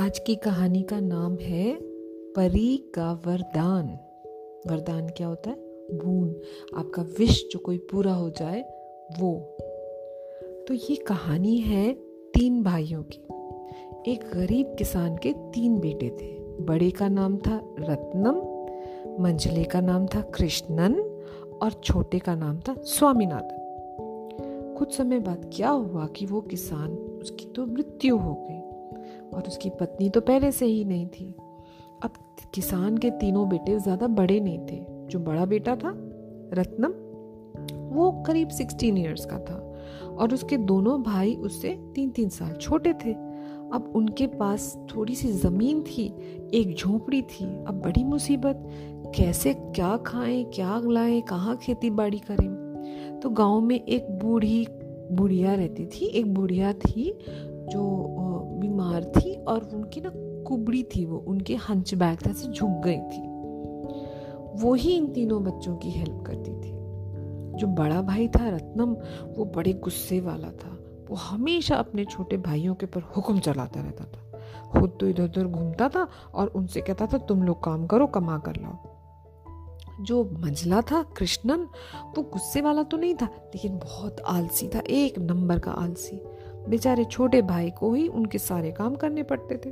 आज की कहानी का नाम है परी का वरदान। वरदान क्या होता है? भून आपका विश जो कोई पूरा हो जाए, वो। तो ये कहानी है तीन भाइयों की। एक गरीब किसान के तीन बेटे थे। बड़े का नाम था रत्नम, मंझले का नाम था कृष्णन और छोटे का नाम था स्वामीनाथन। कुछ समय बाद क्या हुआ कि वो किसान, उसकी तो मृत्यु हो गई। और उसकी पत्नी तो पहले से ही नहीं थी। अब किसान के तीनों बेटे ज़्यादा बड़े नहीं थे। जो बड़ा बेटा था, रत्नम, वो करीब सिक्सटीन ईयर्स का था और उसके दोनों भाई उससे तीन तीन साल छोटे थे। अब उनके पास थोड़ी सी ज़मीन थी, एक झोपड़ी थी। अब बड़ी मुसीबत, कैसे क्या खाएँ, क्या लाएँ, कहाँ खेती बाड़ी करें? तो गाँव में एक बूढ़ी, बुढ़िया रहती थी, एक बुढ़िया थी जो बीमार थी और उनकी ना कुबड़ी थी वो, उनके हंच बैग से झुक गई थी। वो ही इन तीनों बच्चों की हेल्प करती थी। जो बड़ा भाई था रत्नम, वो बड़े गुस्से वाला था। वो हमेशा अपने छोटे भाइयों के ऊपर हुक्म चलाता रहता था। खुद तो इधर उधर घूमता था और उनसे कहता था, तुम लोग काम करो, कमा कर लाओ। जो मंझला था, कृष्णन, वो गुस्से वाला तो नहीं था, लेकिन बहुत आलसी था, एक नंबर का आलसी। बेचारे छोटे भाई को ही उनके सारे काम करने पड़ते थे।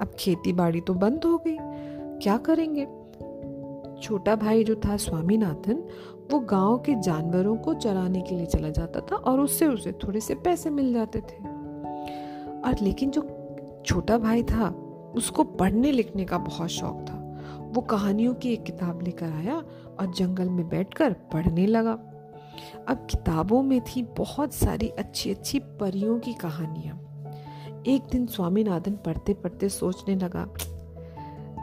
अब खेती बाड़ी तो बंद हो गई। क्या करेंगे? छोटा भाई जो था स्वामीनाथन, वो गाँव के जानवरों को चराने के लिए चला जाता था और उससे उसे थोड़े से पैसे मिल जाते थे। और लेकिन जो छोटा भाई था, उसको पढ़ने लिखने का बहुत शौक था। वो कहानियों की एक किताब लेकर आया और जंगल में बैठकर पढ़ने लगा। अब किताबों में थी बहुत सारी अच्छी अच्छी परियों की कहानियाँ। एक दिन स्वामीनाथन पढ़ते पढ़ते सोचने लगा,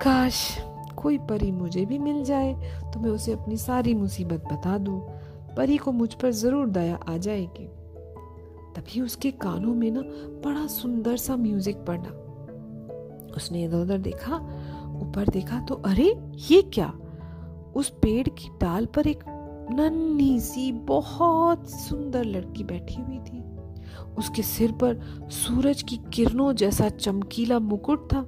काश कोई परी मुझे भी मिल जाए तो मैं उसे अपनी सारी मुसीबत बता दूँ। परी को मुझ पर ज़रूर दया आ जाएगी। तभी उसके कानों में ना बड़ा सुंदर सा म्यूज़िक पड़ा। उसने इधर उधर देखा, ऊपर देखा तो अरे, ये क्या? उस पेड़ की डाल पर एक नन्ही सी बहुत सुंदर लड़की बैठी हुई थी। उसके सिर पर सूरज की किरणों जैसा चमकीला मुकुट था।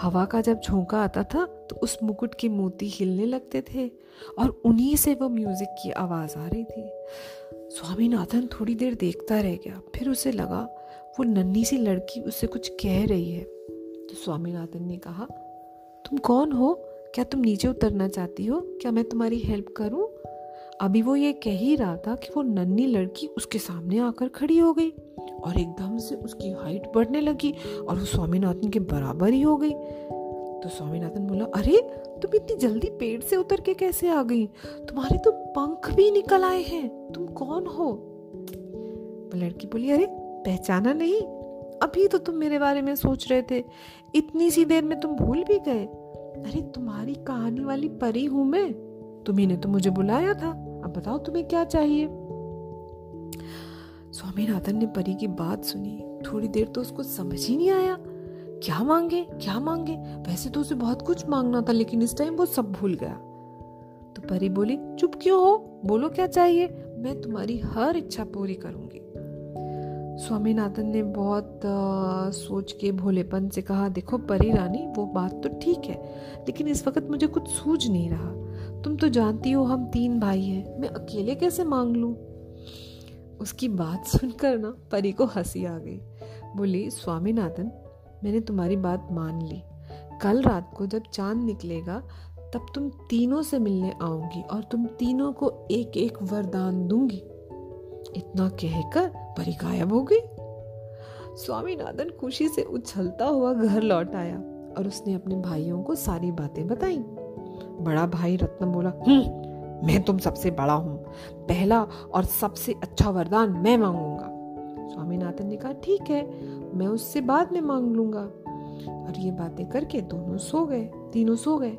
हवा का जब झोंका आता था तो उस मुकुट के मोती हिलने लगते थे और उन्हीं से वो म्यूज़िक की आवाज़ आ रही थी। स्वामीनाथन थोड़ी देर देखता रह गया, फिर उसे लगा, वो नन्ही सी लड़की उससे कुछ कह रही है। तो स्वामीनाथन ने कहा, तुम कौन हो? क्या तुम नीचे उतरना चाहती हो? क्या मैं तुम्हारी हेल्प करूँ? अभी वो ये कह ही रहा था कि वो नन्ही लड़की उसके सामने आकर खड़ी हो गई और एकदम से उसकी हाइट बढ़ने लगी और वो स्वामीनाथन के बराबर ही हो गई। तो स्वामीनाथन बोला, अरे, तुम इतनी जल्दी पेड़ से उतर के कैसे आ गई? तुम्हारे तो पंख भी निकल आए हैं। तुम कौन हो? लड़की बोली, अरे, पहचाना नहीं। अभी तो तुम मेरे बारे में सोच रहे थे। इतनी सी देर में तुम भूल भी गए। अरे, तुम्हारी कहानी वाली परी हूँ मैं। तुम्ही तो मुझे बुलाया था। अब बताओ तुम्हें क्या चाहिए? स्वामीनाथन ने परी की बात सुनी। थोड़ी देर तो उसको समझ ही नहीं आया। क्या मांगे? क्या मांगे? वैसे तो उसे बहुत कुछ मांगना था लेकिन इस टाइम वो सब भूल गया। तो परी बोली चुप क्यों हो? बोलो क्या चाहिए? मैं तुम्हारी हर इच्छा पूरी करूँगी। स्वामीनाथन ने बहुत आ, सोच के भोलेपन से कहा देखो परी रानी वो बात तो ठीक है लेकिन इस वक्त मुझे कुछ सूझ नहीं रहा। तुम तो जानती हो हम तीन भाई हैं। मैं अकेले कैसे मांग लूँ? उसकी बात सुनकर ना परी को हँसी आ गई। बोली, स्वामीनाथन, मैंने तुम्हारी बात मान ली। कल रात को जब चाँद निकलेगा, तब तुम तीनों से मिलने आऊँगी और तुम तीनों को एक एक वरदान दूँगी। इतना कहकर परी गायब हो गई। स्वामीनाथन खुशी से उछलता हुआ घर लौट आया और उसने अपने भाइयों को सारी बातें बताई। बड़ा भाई रत्नम बोला हम्म मैं तुम सबसे बड़ा हूँ। पहला और सबसे अच्छा वरदान मैं मांगूँगा। स्वामीनाथन ने कहा, ठीक है, मैं उससे बाद में मांग लूँगा। और ये बातें करके दोनों सो गए, तीनों सो गए।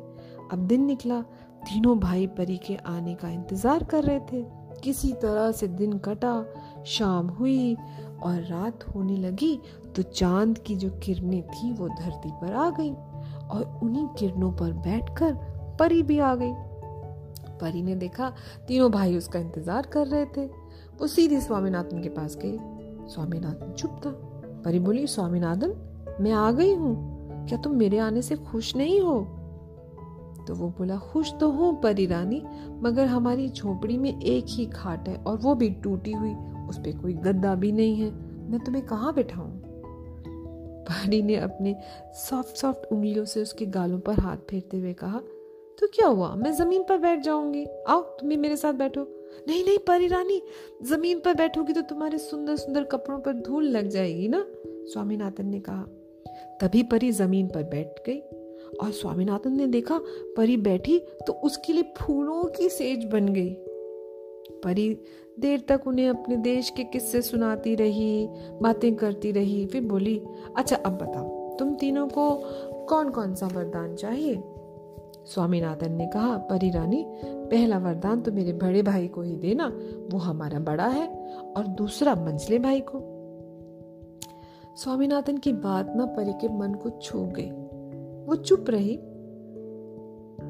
अब दिन निकला, तीनों भाई परी के आने का इंतज़ार कर रहे थे। किसी तरह से दिन कटा, शाम हुई और रात होने लगी तो चाँद की जो किरणें थी वो धरती पर आ गई और उन्हीं किरणों पर बैठकर परी भी आ गई। परी ने देखा तीनों भाई उसका इंतज़ार कर रहे थे। वो सीधे स्वामीनाथन के पास गई। स्वामीनाथन चुप था। परी बोली, स्वामीनाथन, मैं आ गई हूँ। क्या तुम मेरे आने से खुश नहीं हो? तो वो बोला, खुश तो हूँ परी रानी, मगर हमारी झोपड़ी में एक ही खाट है और वो भी टूटी हुई। उस पर कोई गद्दा भी नहीं है। मैं तुम्हें कहाँ बैठाऊं? परी ने अपने सॉफ्ट सॉफ्ट उंगलियों से उसके गालों पर हाथ फेरते हुए कहा तो क्या हुआ? मैं ज़मीन पर बैठ जाऊँगी। आओ, तुम भी मेरे साथ बैठो। नहीं नहीं, परी रानी, ज़मीन पर बैठोगी तो तुम्हारे सुंदर सुंदर कपड़ों पर धूल लग जाएगी ना? स्वामीनाथन ने कहा। तभी परी ज़मीन पर बैठ गई और स्वामीनाथन ने देखा परी बैठी तो उसके लिए फूलों की सेज बन गई। परी देर तक उन्हें अपने देश के किस्से सुनाती रही, बातें करती रही, फिर बोली अच्छा अब बताओ, तुम तीनों को कौन कौन सा वरदान चाहिए? स्वामीनाथन ने कहा, परी रानी, पहला वरदान तो मेरे बड़े भाई को ही देना। वो हमारा बड़ा है और दूसरा मंझले भाई को। स्वामीनाथन की बात ना परी के मन को छू गई। वो चुप रही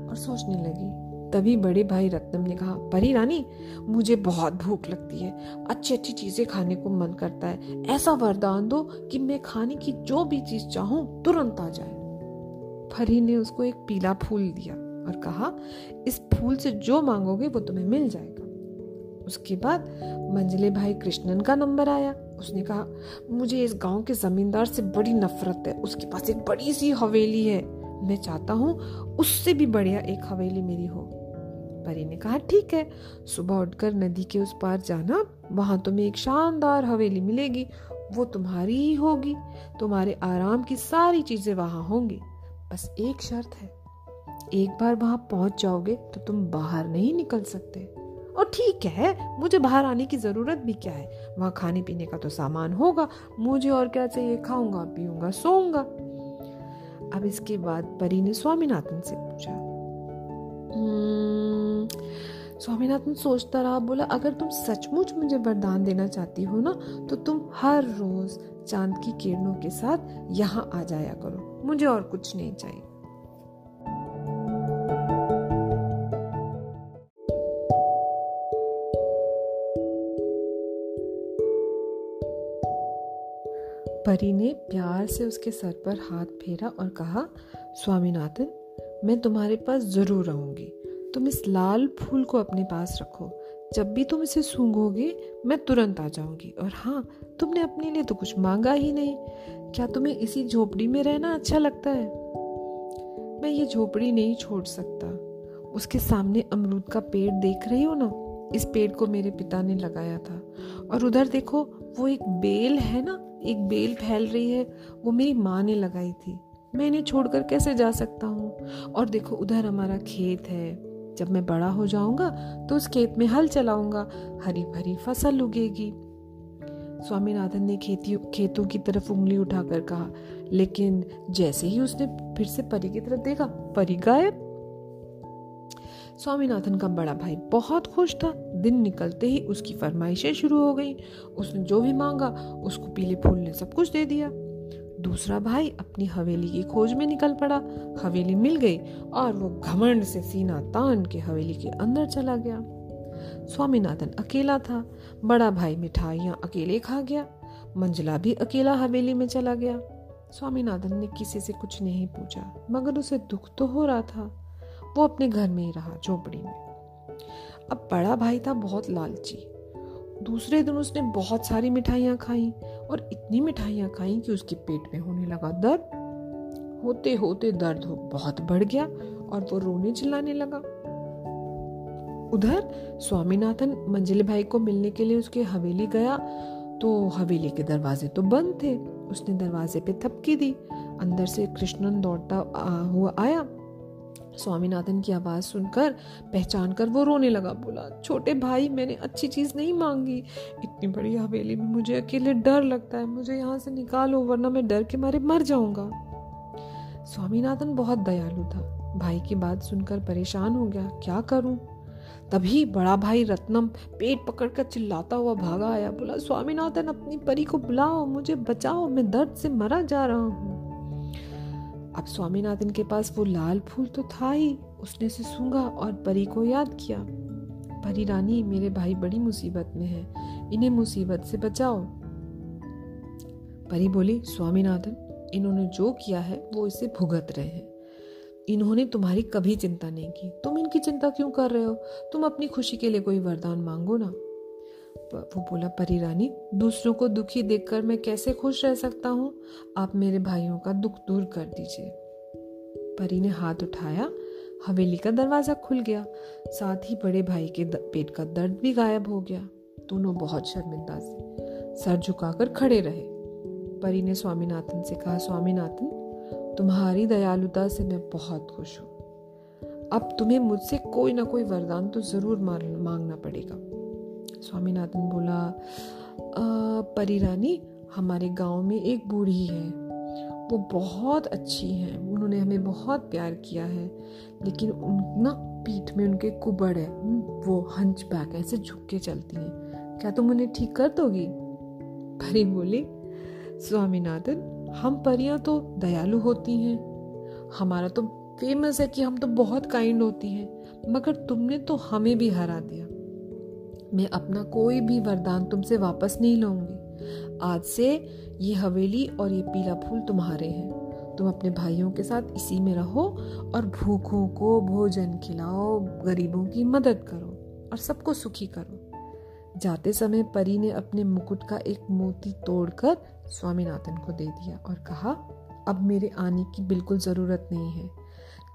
और सोचने लगी। तभी बड़े भाई रत्नम ने कहा, परी रानी, मुझे बहुत भूख लगती है। अच्छी अच्छी चीज़ें खाने को मन करता है। ऐसा वरदान दो कि मैं खाने की जो भी चीज़ चाहूँ तुरंत आ जाए। परी ने उसको एक पीला फूल दिया और कहा, इस फूल से जो मांगोगे वो तुम्हें मिल जाएगा. उसके बाद मंजले भाई कृष्णन का नंबर आया। उसने कहा, मुझे इस गाँव के जमींदार से बड़ी नफरत है। उसके पास एक बड़ी सी हवेली है। मैं चाहता हूँ उससे भी बढ़िया एक हवेली मेरी हो। परी ने कहा, ठीक है। सुबह उठकर नदी के उस पार जाना, वहाँ तुम्हें एक शानदार हवेली मिलेगी। वो तुम्हारी ही होगी। तुम्हारे आराम की सारी चीज़ें वहाँ होंगी। बस एक शर्त है। एक बार वहाँ पहुँच जाओगे तो तुम बाहर नहीं निकल सकते। और ठीक है मुझे बाहर आने की ज़रूरत भी क्या है? वहाँ खाने पीने का तो सामान होगा। मुझे और क्या चाहिए? खाऊँगा पीऊँगा सोऊँगा। अब इसके बाद परी ने स्वामीनाथन से पूछा। हम्म, स्वामीनाथन सोचता रहा बोला अगर तुम सचमुच मुझे वरदान देना चाहती हो ना तो तुम हर रोज चाँद की किरणों के साथ यहाँ आ जाया करो। मुझे और कुछ नहीं चाहिए। परी ने प्यार से उसके सर पर हाथ फेरा और कहा, स्वामीनाथन, मैं तुम्हारे पास ज़रूर रहूँगी। तुम इस लाल फूल को अपने पास रखो। जब भी तुम इसे सूंघोगे, मैं तुरंत आ जाऊँगी। और हाँ तुमने अपने लिए तो कुछ मांगा ही नहीं। क्या तुम्हें इसी झोपड़ी में रहना अच्छा लगता है? मैं ये झोपड़ी नहीं छोड़ सकता। उसके सामने अमरूद का पेड़ देख रही हो ना? इस पेड़ को मेरे पिता ने लगाया था। और उधर देखो, वो एक बेल है ना? एक बेल फैल रही है। वो मेरी माँ ने लगाई थी। मैं इन्हें छोड़कर कैसे जा सकता हूँ? और देखो, उधर हमारा खेत है। जब मैं बड़ा हो जाऊँगा तो उस खेत में हल चलाऊँगा। हरी भरी फ़सल उगेगी। स्वामीनाथन ने खेती, खेतों की तरफ़ उंगली उठाकर कहा, लेकिन जैसे ही उसने फिर से परी की तरफ़ देखा, परी गायब। स्वामीनाथन का बड़ा भाई बहुत खुश था। दिन निकलते ही उसकी फरमाइशें शुरू हो गई। उसने जो भी मांगा, उसको पीले फूल ने सब कुछ दे दिया। दूसरा भाई अपनी हवेली की खोज में निकल पड़ा। हवेली मिल गई और वो घमंड से सीना तान के हवेली के अंदर चला गया। स्वामीनाथन अकेला था। बड़ा भाई मिठाइयाँ अकेले खा गया। मंजला भी अकेला हवेली में चला गया। स्वामीनाथन ने किसी से कुछ नहीं पूछा, मगर उसे दुख तो हो रहा था। वो अपने घर में ही रहा, झोपड़ी में। अब बड़ा भाई था, बहुत लालची। दूसरे दिन उसने बहुत सारी मिठाइयाँ खाई, और इतनी मिठाइयाँ खाई कि उसके पेट में होने लगा दर्द। होते होते दर्द हो बहुत बढ़ गया, और वो रोने चिल्लाने लगा। उधर स्वामीनाथन मंजिल भाई को मिलने के लिए उसके हवेली गया तो हवेली के दरवाजे तो बंद थे। उसने दरवाजे पे थपकी दी। अंदर से कृष्णन दौड़ता हुआ आया। स्वामीनाथन की आवाज़ सुनकर पहचान कर वो रोने लगा। बोला, छोटे भाई, मैंने अच्छी चीज़ नहीं मांगी। इतनी बड़ी हवेली में मुझे अकेले डर लगता है। मुझे यहाँ से निकालो, वरना मैं डर के मारे मर जाऊँगा। स्वामीनाथन बहुत दयालु था। भाई की बात सुनकर परेशान हो गया। क्या करूँ? तभी बड़ा भाई रत्नम पेट पकड़कर चिल्लाता हुआ भागा आया। बोला, स्वामीनाथन, अपनी परी को बुलाओ, मुझे बचाओ, मैं दर्द से मरा जा रहा हूँ। अब स्वामीनाथन के पास वो लाल फूल तो था ही, उसने से सूंघा और परी को याद किया। परी रानी, मेरे भाई बड़ी मुसीबत में है, इन्हें मुसीबत से बचाओ। परी बोली, स्वामीनाथन, इन्होंने जो किया है, वो इसे भुगत रहे हैं। इन्होंने तुम्हारी कभी चिंता नहीं की। तुम इनकी चिंता क्यों कर रहे हो? तुम अपनी खुशी के लिए कोई वरदान मांगो ना। वो बोला, परी रानी, दूसरों को दुखी देखकर मैं कैसे खुश रह सकता हूँ? आप मेरे भाइयों का दुख दूर कर दीजिए। परी ने हाथ उठाया, हवेली का दरवाज़ा खुल गया। साथ ही बड़े भाई के पेट का दर्द भी गायब हो गया। दोनों बहुत शर्मिंदा से सर झुकाकर खड़े रहे। परी ने स्वामीनाथन से कहा, स्वामीनाथन तुम्हारी दयालुता से मैं बहुत खुश हूँ। अब तुम्हें मुझसे कोई ना कोई वरदान तो ज़रूर मांगना पड़ेगा। स्वामीनाथन बोला परी रानी हमारे गाँव में एक बूढ़ी है। वो बहुत अच्छी है। उन्होंने हमें बहुत प्यार किया है। लेकिन उन, ना, पीठ में उनके कुबड़ है। वो हंच बैक ऐसे झुक के चलती हैं। क्या तुम उन्हें ठीक कर दोगी? परी बोली, स्वामीनाथन हम परियाँ तो दयालु होती हैं। हमारा तो फ़ेमस है कि हम तो बहुत काइंड होती हैं। मगर तुमने तो हमें भी हरा दिया। मैं अपना कोई भी वरदान तुमसे वापस नहीं लाऊँगी आज से ये हवेली और ये पीला फूल तुम्हारे हैं। तुम अपने भाइयों के साथ इसी में रहो और भूखों को भोजन खिलाओ, गरीबों की मदद करो और सबको सुखी करो। जाते समय परी ने अपने मुकुट का एक मोती तोड़कर स्वामीनाथन को दे दिया और कहा, अब मेरे आने की बिल्कुल ज़रूरत नहीं है।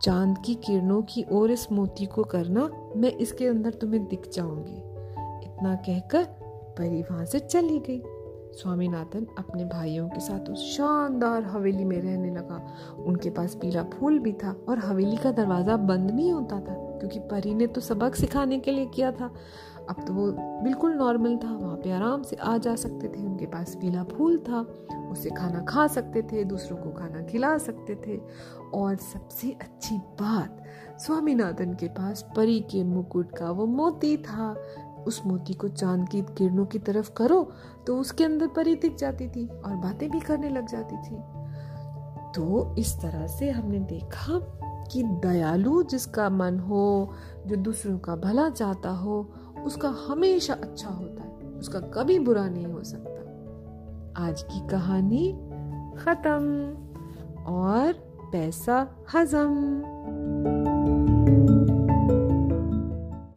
चाँद की किरणों की ओर इस मोती को करना, मैं इसके अंदर तुम्हें दिख जाऊँगी। इतना कहकर परी वहाँ से चली गई। स्वामीनाथन अपने भाइयों के साथ उस शानदार हवेली में रहने लगा। उनके पास पीला फूल भी था और हवेली का दरवाज़ा बंद नहीं होता था, क्योंकि परी ने तो सबक सिखाने के लिए किया था। अब तो वो बिल्कुल नॉर्मल था, वहाँ पे आराम से आ जा सकते थे, उनके पास पीला फूल था, उससे खाना खा सकते थे, दूसरों को खाना खिला सकते थे। और सबसे अच्छी बात, स्वामीनाथन के पास परी के मुकुट का वो मोती था। उस मोती को चाँद की किरणों की तरफ़ करो तो उसके अंदर परी दिख जाती थी और बातें भी करने लग जाती थी। तो इस तरह से हमने देखा कि दयालु जिसका मन हो, जो दूसरों का भला चाहता हो उसका हमेशा अच्छा होता है। उसका कभी बुरा नहीं हो सकता। आज की कहानी खत्म। और पैसा हजम।